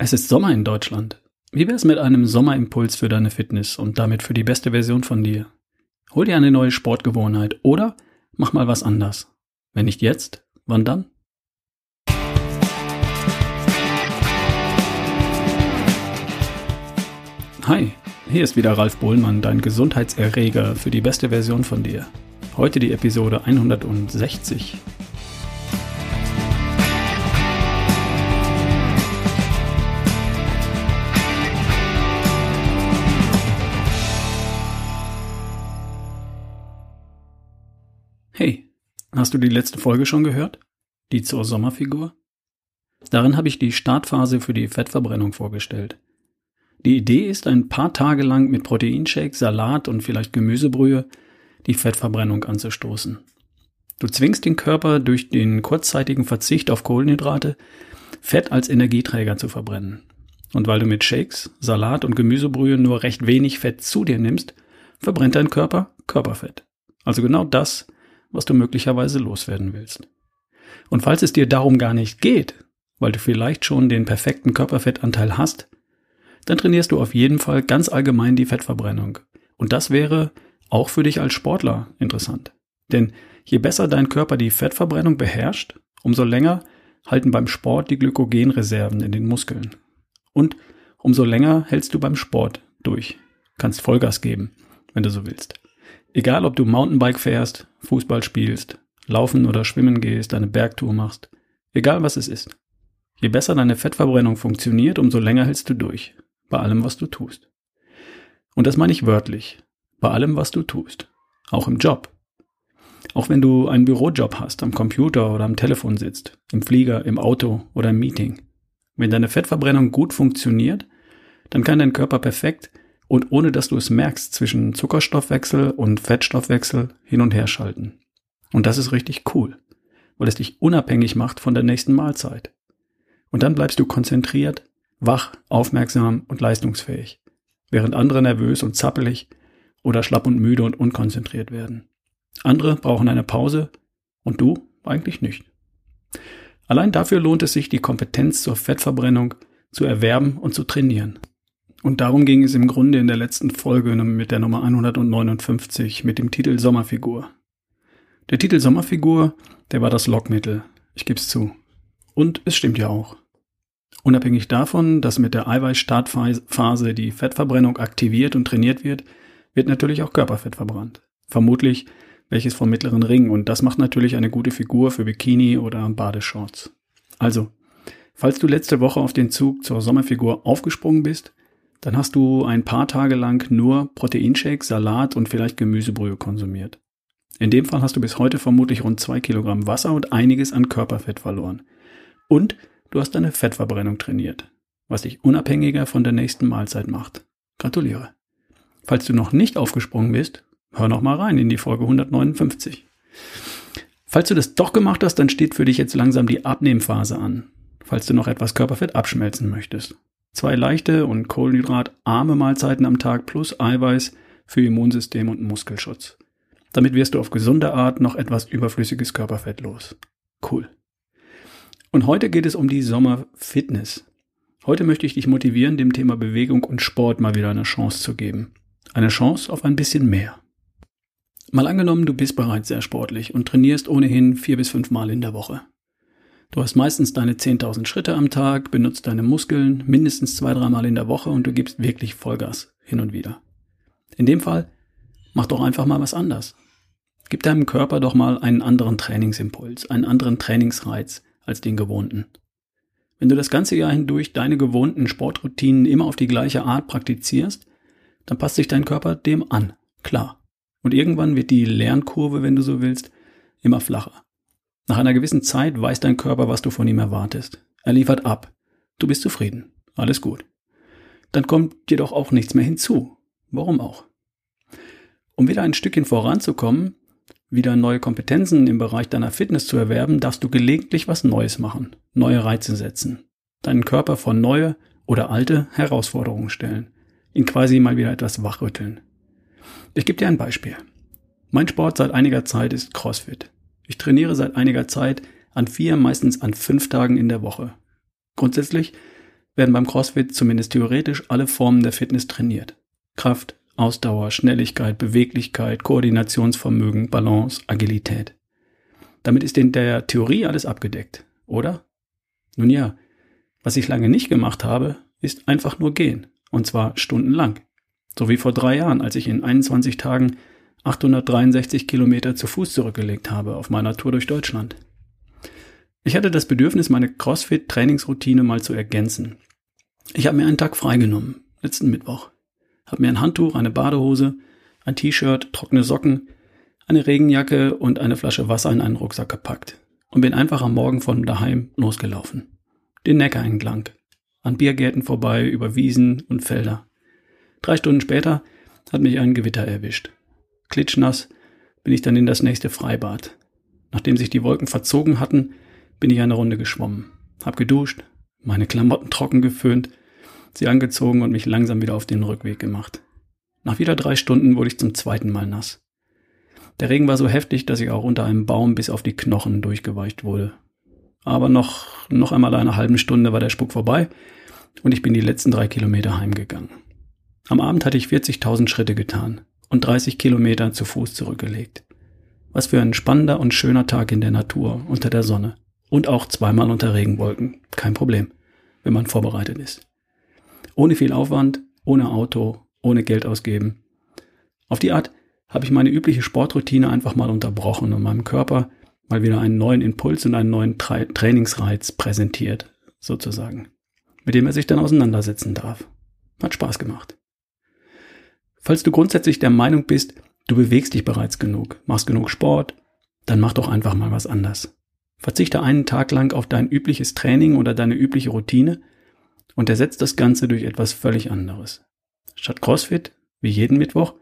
Es ist Sommer in Deutschland. Wie wär's mit einem Sommerimpuls für deine Fitness und damit für die beste Version von dir? Hol dir eine neue Sportgewohnheit oder mach mal was anders. Wenn nicht jetzt, wann dann? Hi, hier ist wieder Ralf Bohlmann, dein Gesundheitserreger für die beste Version von dir. Heute die Episode 160. hast du die letzte Folge schon gehört? Die zur Sommerfigur? Darin habe ich die Startphase für die Fettverbrennung vorgestellt. Die Idee ist, ein paar Tage lang mit Proteinshake, Salat und vielleicht Gemüsebrühe die Fettverbrennung anzustoßen. Du zwingst den Körper durch den kurzzeitigen Verzicht auf Kohlenhydrate, Fett als Energieträger zu verbrennen. Und weil du mit Shakes, Salat und Gemüsebrühe nur recht wenig Fett zu dir nimmst, verbrennt dein Körper Körperfett. Also genau das, was du möglicherweise loswerden willst. Und falls es dir darum gar nicht geht, weil du vielleicht schon den perfekten Körperfettanteil hast, dann trainierst du auf jeden Fall ganz allgemein die Fettverbrennung. Und das wäre auch für dich als Sportler interessant. Denn je besser dein Körper die Fettverbrennung beherrscht, umso länger halten beim Sport die Glykogenreserven in den Muskeln. Und umso länger hältst du beim Sport durch. Kannst Vollgas geben, wenn du so willst. Egal, ob du Mountainbike fährst, Fußball spielst, laufen oder schwimmen gehst, eine Bergtour machst, egal was es ist. Je besser deine Fettverbrennung funktioniert, umso länger hältst du durch, bei allem, was du tust. Und das meine ich wörtlich, bei allem, was du tust, auch im Job. Auch wenn du einen Bürojob hast, am Computer oder am Telefon sitzt, im Flieger, im Auto oder im Meeting. Wenn deine Fettverbrennung gut funktioniert, dann kann dein Körper perfekt und ohne dass du es merkst, zwischen Zuckerstoffwechsel und Fettstoffwechsel hin und her schalten. Und das ist richtig cool, weil es dich unabhängig macht von der nächsten Mahlzeit. Und dann bleibst du konzentriert, wach, aufmerksam und leistungsfähig, während andere nervös und zappelig oder schlapp und müde und unkonzentriert werden. Andere brauchen eine Pause und du eigentlich nicht. Allein dafür lohnt es sich, die Kompetenz zur Fettverbrennung zu erwerben und zu trainieren. Und darum ging es im Grunde in der letzten Folge mit der Nummer 159 mit dem Titel Sommerfigur. Der Titel Sommerfigur, der war das Lockmittel. Ich gebe es zu. Und es stimmt ja auch. Unabhängig davon, dass mit der Eiweißstartphase die Fettverbrennung aktiviert und trainiert wird, wird natürlich auch Körperfett verbrannt. Vermutlich welches vom mittleren Ring und das macht natürlich eine gute Figur für Bikini oder Badeshorts. Also, falls du letzte Woche auf den Zug zur Sommerfigur aufgesprungen bist, dann hast du ein paar Tage lang nur Proteinshake, Salat und vielleicht Gemüsebrühe konsumiert. In dem Fall hast du bis heute vermutlich rund zwei Kilogramm Wasser und einiges an Körperfett verloren. Und du hast deine Fettverbrennung trainiert, was dich unabhängiger von der nächsten Mahlzeit macht. Gratuliere. Falls du noch nicht aufgesprungen bist, hör noch mal rein in die Folge 159. Falls du das doch gemacht hast, dann steht für dich jetzt langsam die Abnehmphase an, falls du noch etwas Körperfett abschmelzen möchtest. Zwei leichte und kohlenhydratarme Mahlzeiten am Tag plus Eiweiß für Immunsystem und Muskelschutz. Damit wirst du auf gesunde Art noch etwas überflüssiges Körperfett los. Cool. Und heute geht es um die Sommerfitness. Heute möchte ich dich motivieren, dem Thema Bewegung und Sport mal wieder eine Chance zu geben. Eine Chance auf ein bisschen mehr. Mal angenommen, du bist bereits sehr sportlich und trainierst ohnehin vier bis fünf Mal in der Woche. Du hast meistens deine 10.000 Schritte am Tag, benutzt deine Muskeln mindestens zwei, dreimal in der Woche und du gibst wirklich Vollgas hin und wieder. In dem Fall, mach doch einfach mal was anders. Gib deinem Körper doch mal einen anderen Trainingsimpuls, einen anderen Trainingsreiz als den gewohnten. Wenn du das ganze Jahr hindurch deine gewohnten Sportroutinen immer auf die gleiche Art praktizierst, dann passt sich dein Körper dem an, klar. Und irgendwann wird die Lernkurve, wenn du so willst, immer flacher. Nach einer gewissen Zeit weiß dein Körper, was du von ihm erwartest. Er liefert ab. Du bist zufrieden. Alles gut. Dann kommt jedoch auch nichts mehr hinzu. Warum auch? Um wieder ein Stückchen voranzukommen, wieder neue Kompetenzen im Bereich deiner Fitness zu erwerben, darfst du gelegentlich was Neues machen, neue Reize setzen, deinen Körper vor neue oder alte Herausforderungen stellen, ihn quasi mal wieder etwas wachrütteln. Ich gebe dir ein Beispiel. Mein Sport seit einiger Zeit ist CrossFit. Ich trainiere seit einiger Zeit an vier, meistens an fünf Tagen in der Woche. Grundsätzlich werden beim CrossFit zumindest theoretisch alle Formen der Fitness trainiert. Kraft, Ausdauer, Schnelligkeit, Beweglichkeit, Koordinationsvermögen, Balance, Agilität. Damit ist in der Theorie alles abgedeckt, oder? Nun ja, was ich lange nicht gemacht habe, ist einfach nur gehen. Und zwar stundenlang. So wie vor drei Jahren, als ich in 21 Tagen 863 Kilometer zu Fuß zurückgelegt habe auf meiner Tour durch Deutschland. Ich hatte das Bedürfnis, meine CrossFit-Trainingsroutine mal zu ergänzen. Ich habe mir einen Tag freigenommen, letzten Mittwoch. Habe mir ein Handtuch, eine Badehose, ein T-Shirt, trockene Socken, eine Regenjacke und eine Flasche Wasser in einen Rucksack gepackt und bin einfach am Morgen von daheim losgelaufen. Den Neckar entlang, an Biergärten vorbei, über Wiesen und Felder. Drei Stunden später hat mich ein Gewitter erwischt. Klitschnass bin ich dann in das nächste Freibad. Nachdem sich die Wolken verzogen hatten, bin ich eine Runde geschwommen, hab geduscht, meine Klamotten trocken geföhnt, sie angezogen und mich langsam wieder auf den Rückweg gemacht. Nach wieder drei Stunden wurde ich zum zweiten Mal nass. Der Regen war so heftig, dass ich auch unter einem Baum bis auf die Knochen durchgeweicht wurde. Aber noch, noch einmal eine halbe Stunde war der Spuck vorbei und ich bin die letzten drei Kilometer heimgegangen. Am Abend hatte ich 40.000 Schritte getan und 30 Kilometer zu Fuß zurückgelegt. Was für ein spannender und schöner Tag in der Natur unter der Sonne. Und auch zweimal unter Regenwolken. Kein Problem, wenn man vorbereitet ist. Ohne viel Aufwand, ohne Auto, ohne Geld ausgeben. Auf die Art habe ich meine übliche Sportroutine einfach mal unterbrochen und meinem Körper mal wieder einen neuen Impuls und einen neuen Tra Trainingsreiz präsentiert, sozusagen, mit dem er sich dann auseinandersetzen darf. Hat Spaß gemacht. Falls du grundsätzlich der Meinung bist, du bewegst dich bereits genug, machst genug Sport, dann mach doch einfach mal was anders. Verzichte einen Tag lang auf dein übliches Training oder deine übliche Routine und ersetzt das Ganze durch etwas völlig anderes. Statt CrossFit, wie jeden Mittwoch,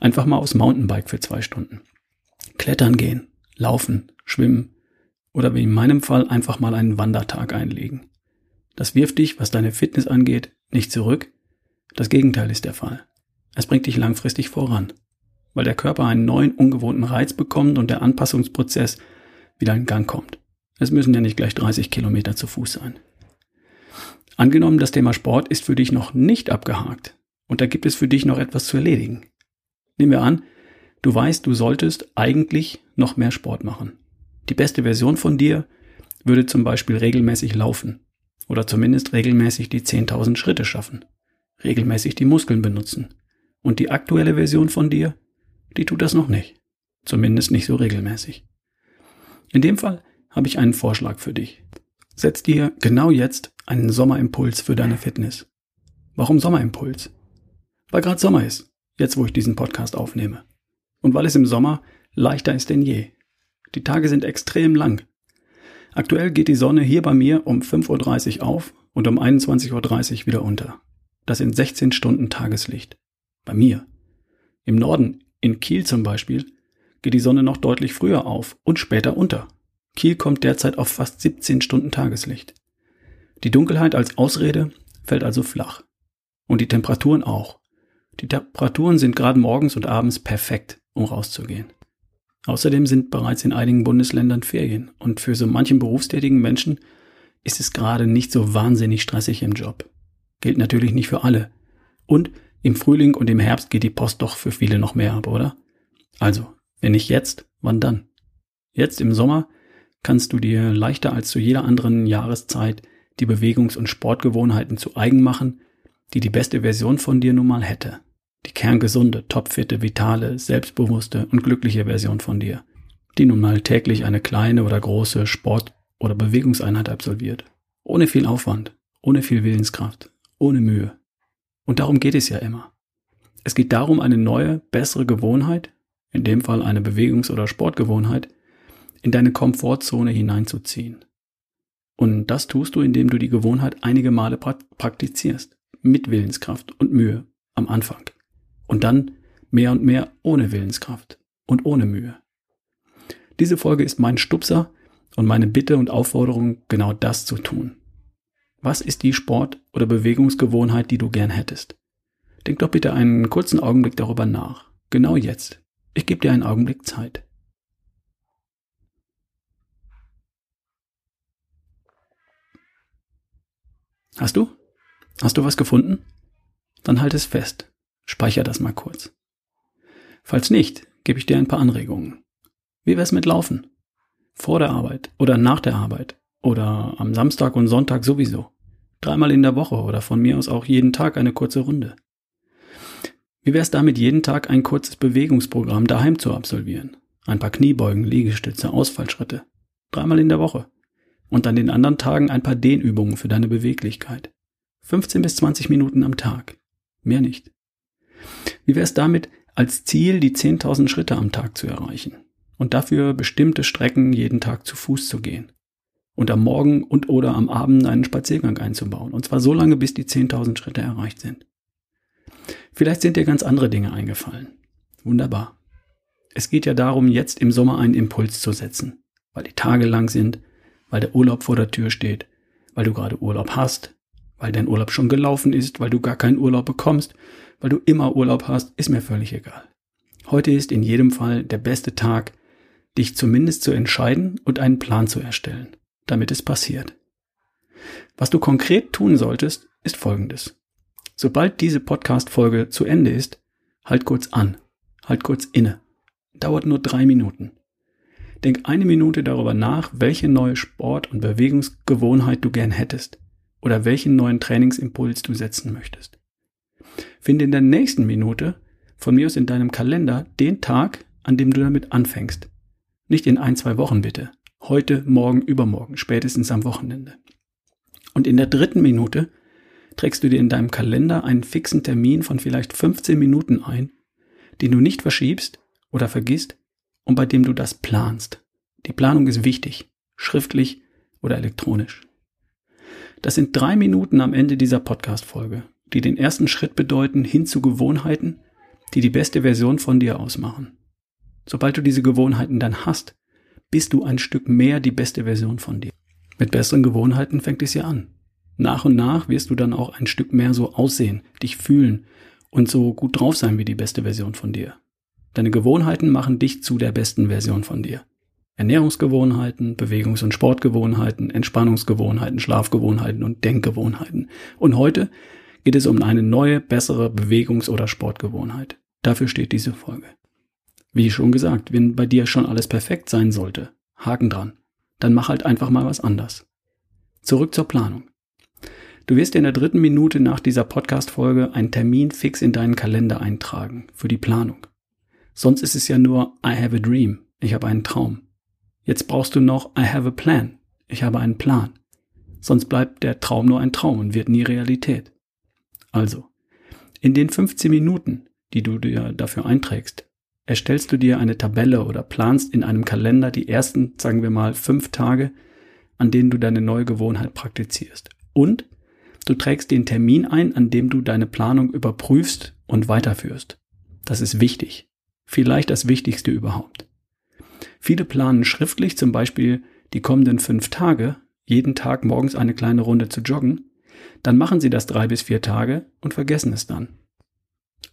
Einfach mal aufs Mountainbike für zwei Stunden. Klettern gehen, laufen, schwimmen oder wie in meinem Fall einfach mal einen Wandertag einlegen. Das wirft dich, was deine Fitness angeht, nicht zurück. Das Gegenteil ist der Fall. Es bringt dich langfristig voran, weil der Körper einen neuen, ungewohnten Reiz bekommt und der Anpassungsprozess wieder in Gang kommt. Es müssen ja nicht gleich 30 Kilometer zu Fuß sein. Angenommen, das Thema Sport ist für dich noch nicht abgehakt und da gibt es für dich noch etwas zu erledigen. Nehmen wir an, du weißt, du solltest eigentlich noch mehr Sport machen. Die beste Version von dir würde zum Beispiel regelmäßig laufen oder zumindest regelmäßig die 10.000 Schritte schaffen, regelmäßig die Muskeln benutzen. Und die aktuelle Version von dir, die tut das noch nicht, zumindest nicht so regelmäßig. In dem Fall habe ich einen Vorschlag für dich. Setz dir genau jetzt einen Sommerimpuls für deine Fitness. Warum Sommerimpuls? Weil gerade Sommer ist jetzt wo ich diesen Podcast aufnehme. Und weil es im Sommer leichter ist denn je. Die Tage sind extrem lang. Aktuell geht die Sonne hier bei mir um 5.30 Uhr auf und um 21.30 Uhr wieder unter. Das sind 16 Stunden Tageslicht. Bei mir. Im Norden, in Kiel zum Beispiel, geht die Sonne noch deutlich früher auf und später unter. Kiel kommt derzeit auf fast 17 Stunden Tageslicht. Die Dunkelheit als Ausrede fällt also flach. Und die Temperaturen auch. Die Temperaturen sind gerade morgens und abends perfekt, um rauszugehen. Außerdem sind bereits in einigen Bundesländern Ferien und für so manchen berufstätigen Menschen ist es gerade nicht so wahnsinnig stressig im Job. Gilt natürlich nicht für alle. Und im Frühling und im Herbst geht die Post doch für viele noch mehr ab, oder? Also, wenn nicht jetzt, wann dann? Jetzt im Sommer kannst du dir leichter als zu jeder anderen Jahreszeit die Bewegungs- und Sportgewohnheiten zu eigen machen die die beste Version von dir nun mal hätte. Die kerngesunde, topfitte, vitale, selbstbewusste und glückliche Version von dir, die nun mal täglich eine kleine oder große Sport- oder Bewegungseinheit absolviert. Ohne viel Aufwand, ohne viel Willenskraft, ohne Mühe. Und darum geht es ja immer. Es geht darum, eine neue, bessere Gewohnheit, in dem Fall eine Bewegungs- oder Sportgewohnheit, in deine Komfortzone hineinzuziehen. Und das tust du, indem du die Gewohnheit einige Male praktizierst mit Willenskraft und Mühe am Anfang. Und dann mehr und mehr ohne Willenskraft und ohne Mühe. Diese Folge ist mein Stupser und meine Bitte und Aufforderung, genau das zu tun. Was ist die Sport- oder Bewegungsgewohnheit, die du gern hättest? Denk doch bitte einen kurzen Augenblick darüber nach. Genau jetzt. Ich gebe dir einen Augenblick Zeit. Hast du? Hast du was gefunden? Dann halt es fest. Speicher das mal kurz. Falls nicht, gebe ich dir ein paar Anregungen. Wie wär's mit Laufen? Vor der Arbeit oder nach der Arbeit oder am Samstag und Sonntag sowieso. Dreimal in der Woche oder von mir aus auch jeden Tag eine kurze Runde. Wie wär's damit, jeden Tag ein kurzes Bewegungsprogramm daheim zu absolvieren? Ein paar Kniebeugen, Liegestütze, Ausfallschritte. Dreimal in der Woche. Und an den anderen Tagen ein paar Dehnübungen für deine Beweglichkeit. 15 bis 20 Minuten am Tag. Mehr nicht. Wie wär's damit, als Ziel die 10.000 Schritte am Tag zu erreichen und dafür bestimmte Strecken jeden Tag zu Fuß zu gehen und am Morgen und oder am Abend einen Spaziergang einzubauen und zwar so lange, bis die 10.000 Schritte erreicht sind. Vielleicht sind dir ganz andere Dinge eingefallen. Wunderbar. Es geht ja darum, jetzt im Sommer einen Impuls zu setzen, weil die Tage lang sind, weil der Urlaub vor der Tür steht, weil du gerade Urlaub hast, weil dein Urlaub schon gelaufen ist, weil du gar keinen Urlaub bekommst, weil du immer Urlaub hast, ist mir völlig egal. Heute ist in jedem Fall der beste Tag, dich zumindest zu entscheiden und einen Plan zu erstellen, damit es passiert. Was du konkret tun solltest, ist folgendes. Sobald diese Podcast-Folge zu Ende ist, halt kurz an, halt kurz inne. Dauert nur drei Minuten. Denk eine Minute darüber nach, welche neue Sport- und Bewegungsgewohnheit du gern hättest oder welchen neuen Trainingsimpuls du setzen möchtest. Finde in der nächsten Minute, von mir aus in deinem Kalender, den Tag, an dem du damit anfängst. Nicht in ein, zwei Wochen bitte. Heute, morgen, übermorgen, spätestens am Wochenende. Und in der dritten Minute trägst du dir in deinem Kalender einen fixen Termin von vielleicht 15 Minuten ein, den du nicht verschiebst oder vergisst und bei dem du das planst. Die Planung ist wichtig, schriftlich oder elektronisch. Das sind drei Minuten am Ende dieser Podcast-Folge, die den ersten Schritt bedeuten hin zu Gewohnheiten, die die beste Version von dir ausmachen. Sobald du diese Gewohnheiten dann hast, bist du ein Stück mehr die beste Version von dir. Mit besseren Gewohnheiten fängt es ja an. Nach und nach wirst du dann auch ein Stück mehr so aussehen, dich fühlen und so gut drauf sein wie die beste Version von dir. Deine Gewohnheiten machen dich zu der besten Version von dir. Ernährungsgewohnheiten, Bewegungs- und Sportgewohnheiten, Entspannungsgewohnheiten, Schlafgewohnheiten und Denkgewohnheiten. Und heute geht es um eine neue, bessere Bewegungs- oder Sportgewohnheit. Dafür steht diese Folge. Wie schon gesagt, wenn bei dir schon alles perfekt sein sollte, Haken dran, dann mach halt einfach mal was anders. Zurück zur Planung. Du wirst in der dritten Minute nach dieser Podcast-Folge einen Termin fix in deinen Kalender eintragen für die Planung. Sonst ist es ja nur I have a dream. Ich habe einen Traum. Jetzt brauchst du noch I have a plan. Ich habe einen Plan. Sonst bleibt der Traum nur ein Traum und wird nie Realität. Also, in den 15 Minuten, die du dir dafür einträgst, erstellst du dir eine Tabelle oder planst in einem Kalender die ersten, sagen wir mal, fünf Tage, an denen du deine neue Gewohnheit praktizierst. Und du trägst den Termin ein, an dem du deine Planung überprüfst und weiterführst. Das ist wichtig. Vielleicht das Wichtigste überhaupt. Viele planen schriftlich zum Beispiel die kommenden fünf Tage, jeden Tag morgens eine kleine Runde zu joggen, dann machen sie das drei bis vier Tage und vergessen es dann.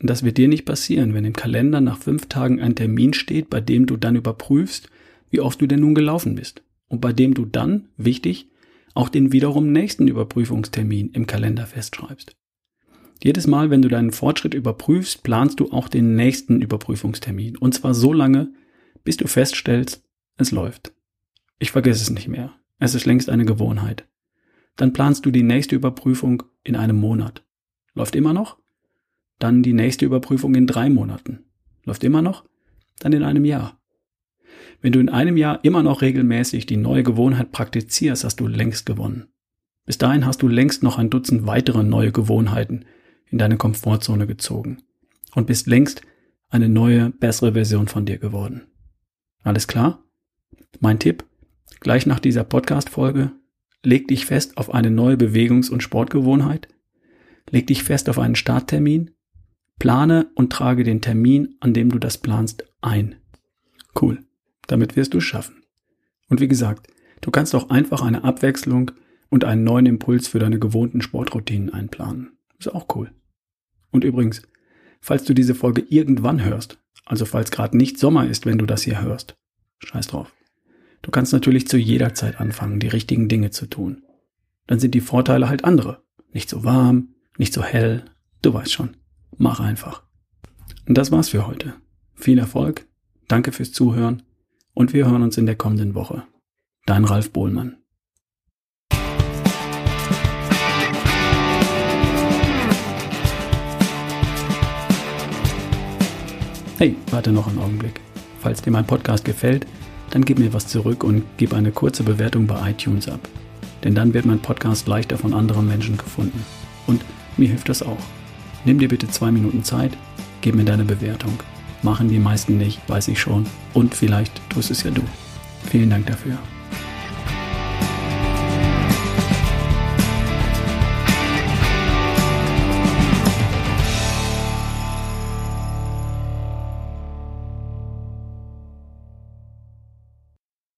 Und das wird dir nicht passieren, wenn im Kalender nach fünf Tagen ein Termin steht, bei dem du dann überprüfst, wie oft du denn nun gelaufen bist. Und bei dem du dann, wichtig, auch den wiederum nächsten Überprüfungstermin im Kalender festschreibst. Jedes Mal, wenn du deinen Fortschritt überprüfst, planst du auch den nächsten Überprüfungstermin. Und zwar so lange, bis du feststellst, es läuft. Ich vergesse es nicht mehr. Es ist längst eine Gewohnheit. Dann planst du die nächste Überprüfung in einem Monat. Läuft immer noch? Dann die nächste Überprüfung in drei Monaten. Läuft immer noch? Dann in einem Jahr. Wenn du in einem Jahr immer noch regelmäßig die neue Gewohnheit praktizierst, hast du längst gewonnen. Bis dahin hast du längst noch ein Dutzend weitere neue Gewohnheiten in deine Komfortzone gezogen und bist längst eine neue, bessere Version von dir geworden. Alles klar? Mein Tipp, gleich nach dieser Podcast-Folge, leg dich fest auf eine neue Bewegungs- und Sportgewohnheit, leg dich fest auf einen Starttermin, plane und trage den Termin, an dem du das planst, ein. Cool. Damit wirst du es schaffen. Und wie gesagt, du kannst auch einfach eine Abwechslung und einen neuen Impuls für deine gewohnten Sportroutinen einplanen. Ist auch cool. Und übrigens, falls du diese Folge irgendwann hörst, also falls gerade nicht Sommer ist, wenn du das hier hörst, scheiß drauf. Du kannst natürlich zu jeder Zeit anfangen, die richtigen Dinge zu tun. Dann sind die Vorteile halt andere. nicht so warm, nicht so hell. Du weißt schon. Mach einfach. Das war's für heute. Viel Erfolg, danke fürs Zuhören und wir hören uns in der kommenden Woche. Dein Ralf Bohlmann. Hey, warte noch einen Augenblick. Falls dir mein Podcast gefällt, dann gib mir was zurück und gib eine kurze Bewertung bei iTunes ab. Denn dann wird mein Podcast leichter von anderen Menschen gefunden. Und mir hilft das auch. Nimm dir bitte zwei Minuten Zeit, gib mir deine Bewertung. Machen die meisten nicht, weiß ich schon. Und vielleicht tust es ja du. Vielen Dank dafür.